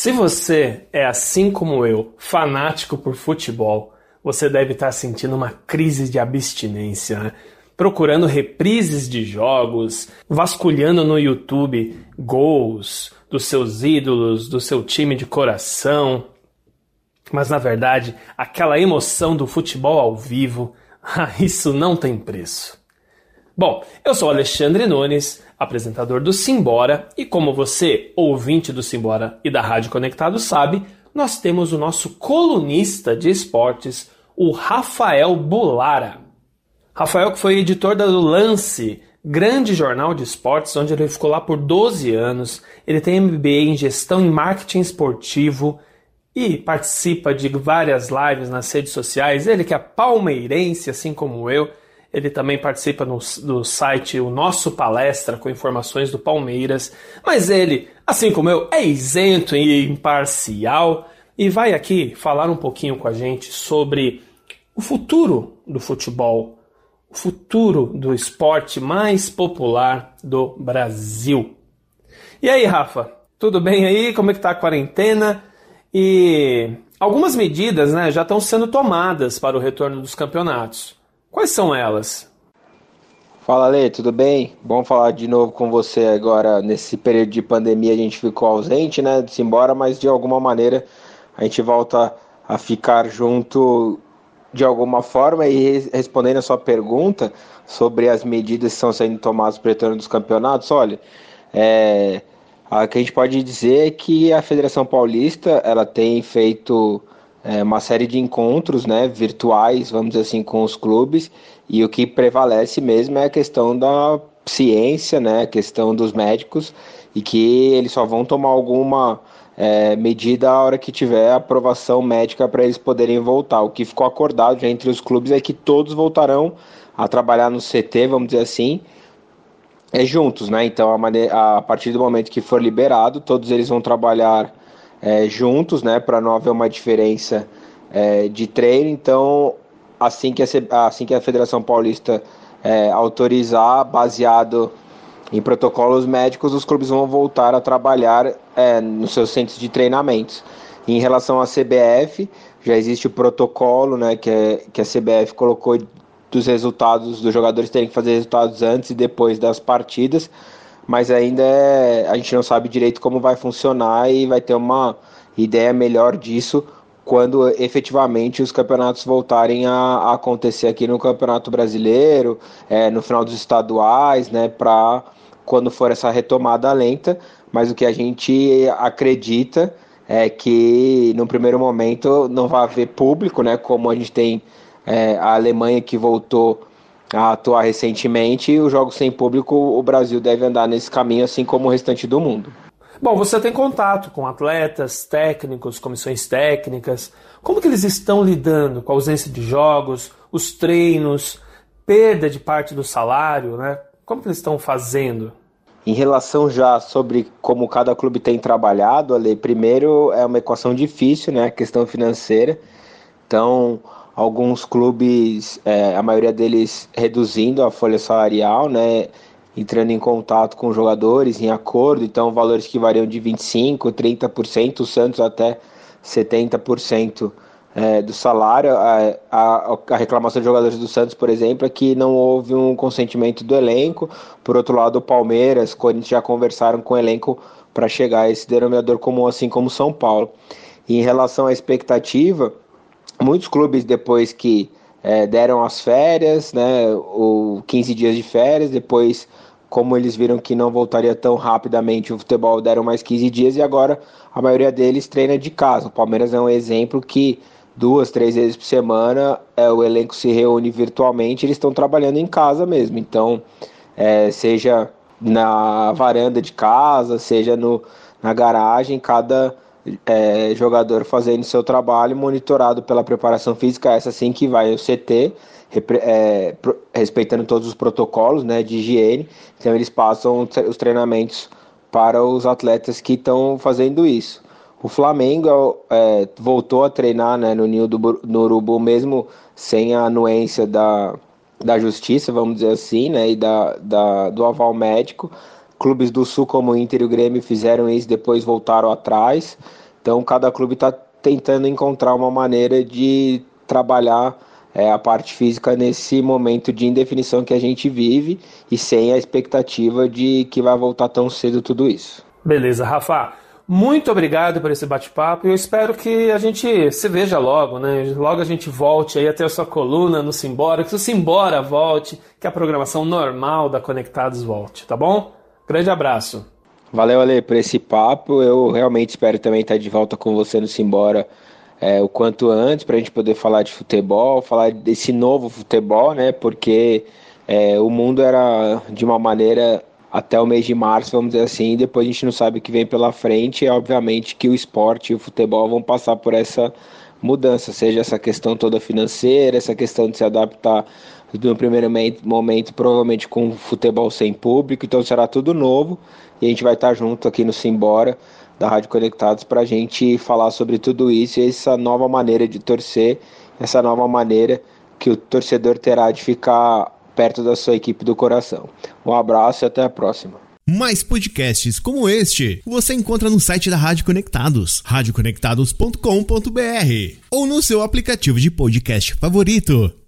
Se você é assim como eu, fanático por futebol, você deve estar sentindo uma crise de abstinência, né? procurando reprises de jogos, vasculhando no YouTube gols dos seus ídolos, do seu time de coração. Mas na verdade, aquela emoção do futebol ao vivo, isso não tem preço. Bom, eu sou Alexandre Nunes, apresentador do Simbora, e como você, ouvinte do Simbora e da Rádio Conectado, sabe, nós temos o nosso colunista de esportes, o Rafael Bulara. Rafael, que foi editor do Lance, grande jornal de esportes, onde ele ficou lá por 12 anos. Ele tem MBA em gestão e marketing esportivo e participa de várias lives nas redes sociais. Ele que é palmeirense, assim como eu. Ele também participa no, do site O Nosso Palestra com informações do Palmeiras. Mas ele, assim como eu, é isento e imparcial e vai aqui falar um pouquinho com a gente sobre o futuro do futebol o futuro do esporte mais popular do Brasil. E aí, Rafa? Tudo bem aí? Como é que tá a quarentena? E algumas medidas né, já estão sendo tomadas para o retorno dos campeonatos. Quais são elas? Fala, Lê, tudo bem? Bom falar de novo com você agora. Nesse período de pandemia a gente ficou ausente, né? De embora, mas de alguma maneira a gente volta a ficar junto de alguma forma, e respondendo a sua pergunta sobre as medidas que estão sendo tomadas para o retorno dos campeonatos, olha, é, o que a gente pode dizer é que a Federação Paulista ela tem feito é, uma série de encontros né, virtuais, vamos dizer assim, com os clubes, e o que prevalece mesmo é a questão da ciência, né, a questão dos médicos, e que eles só vão tomar alguma é, medida a hora que tiver aprovação médica para eles poderem voltar. O que ficou acordado já entre os clubes é que todos voltarão a trabalhar no CT, vamos dizer assim, é juntos, né? Então, a, maneira, a partir do momento que for liberado, todos eles vão trabalhar é, juntos, né? Para não haver uma diferença é, de treino. Então, assim que a, assim que a Federação Paulista é, autorizar, baseado em protocolos médicos, os clubes vão voltar a trabalhar é, nos seus centros de treinamentos. Em relação à CBF, já existe o protocolo né, que, é, que a CBF colocou dos resultados, dos jogadores terem que fazer resultados antes e depois das partidas, mas ainda é, a gente não sabe direito como vai funcionar e vai ter uma ideia melhor disso quando efetivamente os campeonatos voltarem a, acontecer aqui no Campeonato Brasileiro, é, no final dos estaduais, né, para quando for essa retomada lenta, mas o que a gente acredita é que no primeiro momento não vai haver público, né, como a gente tem é, a Alemanha que voltou a atuar recentemente, e os jogos sem público, o Brasil deve andar nesse caminho, assim como o restante do mundo. Bom, você tem contato com atletas, técnicos, comissões técnicas. Como que eles estão lidando com a ausência de jogos, os treinos, perda de parte do salário, né? Como que eles estão fazendo? Em relação já sobre como cada clube tem trabalhado, ali, primeiro é uma equação difícil, né? A questão financeira. Então, alguns clubes, é, a maioria deles reduzindo a folha salarial, né? Entrando em contato com jogadores em acordo, então valores que variam de 25%, 30%, o Santos até 70% é, do salário. A, a, a, reclamação de jogadores do Santos, por exemplo, é que não houve um consentimento do elenco. Por outro lado, o Palmeiras, Corinthians já conversaram com o elenco para chegar a esse denominador comum, assim como São Paulo. E em relação à expectativa, muitos clubes, depois que é, deram as férias, né, o 15 dias de férias, depois como eles viram que não voltaria tão rapidamente o futebol, deram mais 15 dias e agora a maioria deles treina de casa. O Palmeiras é um exemplo que duas, três vezes por semana, é, o elenco se reúne virtualmente, eles estão trabalhando em casa mesmo. Então, é, seja na varanda de casa, seja no, na garagem, cada é, jogador fazendo seu trabalho, monitorado pela preparação física, essa sim que vai ao CT, é, respeitando todos os protocolos né, de higiene. Então, eles passam os treinamentos para os atletas que estão fazendo isso. O Flamengo é, voltou a treinar né, no Ninho do no Urubu, mesmo sem a anuência da, da justiça, vamos dizer assim, né, e da, da, do aval médico. Clubes do Sul, como o Inter e o Grêmio, fizeram isso, depois voltaram atrás. Então cada clube está tentando encontrar uma maneira de trabalhar é, a parte física nesse momento de indefinição que a gente vive e sem a expectativa de que vai voltar tão cedo tudo isso. Beleza, Rafa. Muito obrigado por esse bate-papo e eu espero que a gente se veja logo, né? Logo a gente volte aí até a sua coluna no Simbora, que o Simbora volte, que a programação normal da Conectados volte, tá bom? Grande abraço. Valeu, Ale, por esse papo. Eu realmente espero também estar de volta com você no Simbora é, o quanto antes para a gente poder falar de futebol, falar desse novo futebol, né? Porque é, o mundo era de uma maneira até o mês de março, vamos dizer assim, depois a gente não sabe o que vem pela frente, e obviamente que o esporte e o futebol vão passar por essa mudança, seja essa questão toda financeira, essa questão de se adaptar no primeiro momento, provavelmente com futebol sem público, então será tudo novo, e a gente vai estar junto aqui no Simbora, da Rádio Conectados, para a gente falar sobre tudo isso e essa nova maneira de torcer, essa nova maneira que o torcedor terá de ficar perto da sua equipe do coração. Um abraço e até a próxima. Mais podcasts como este você encontra no site da Rádio Conectados, radioconectados.com.br ou no seu aplicativo de podcast favorito.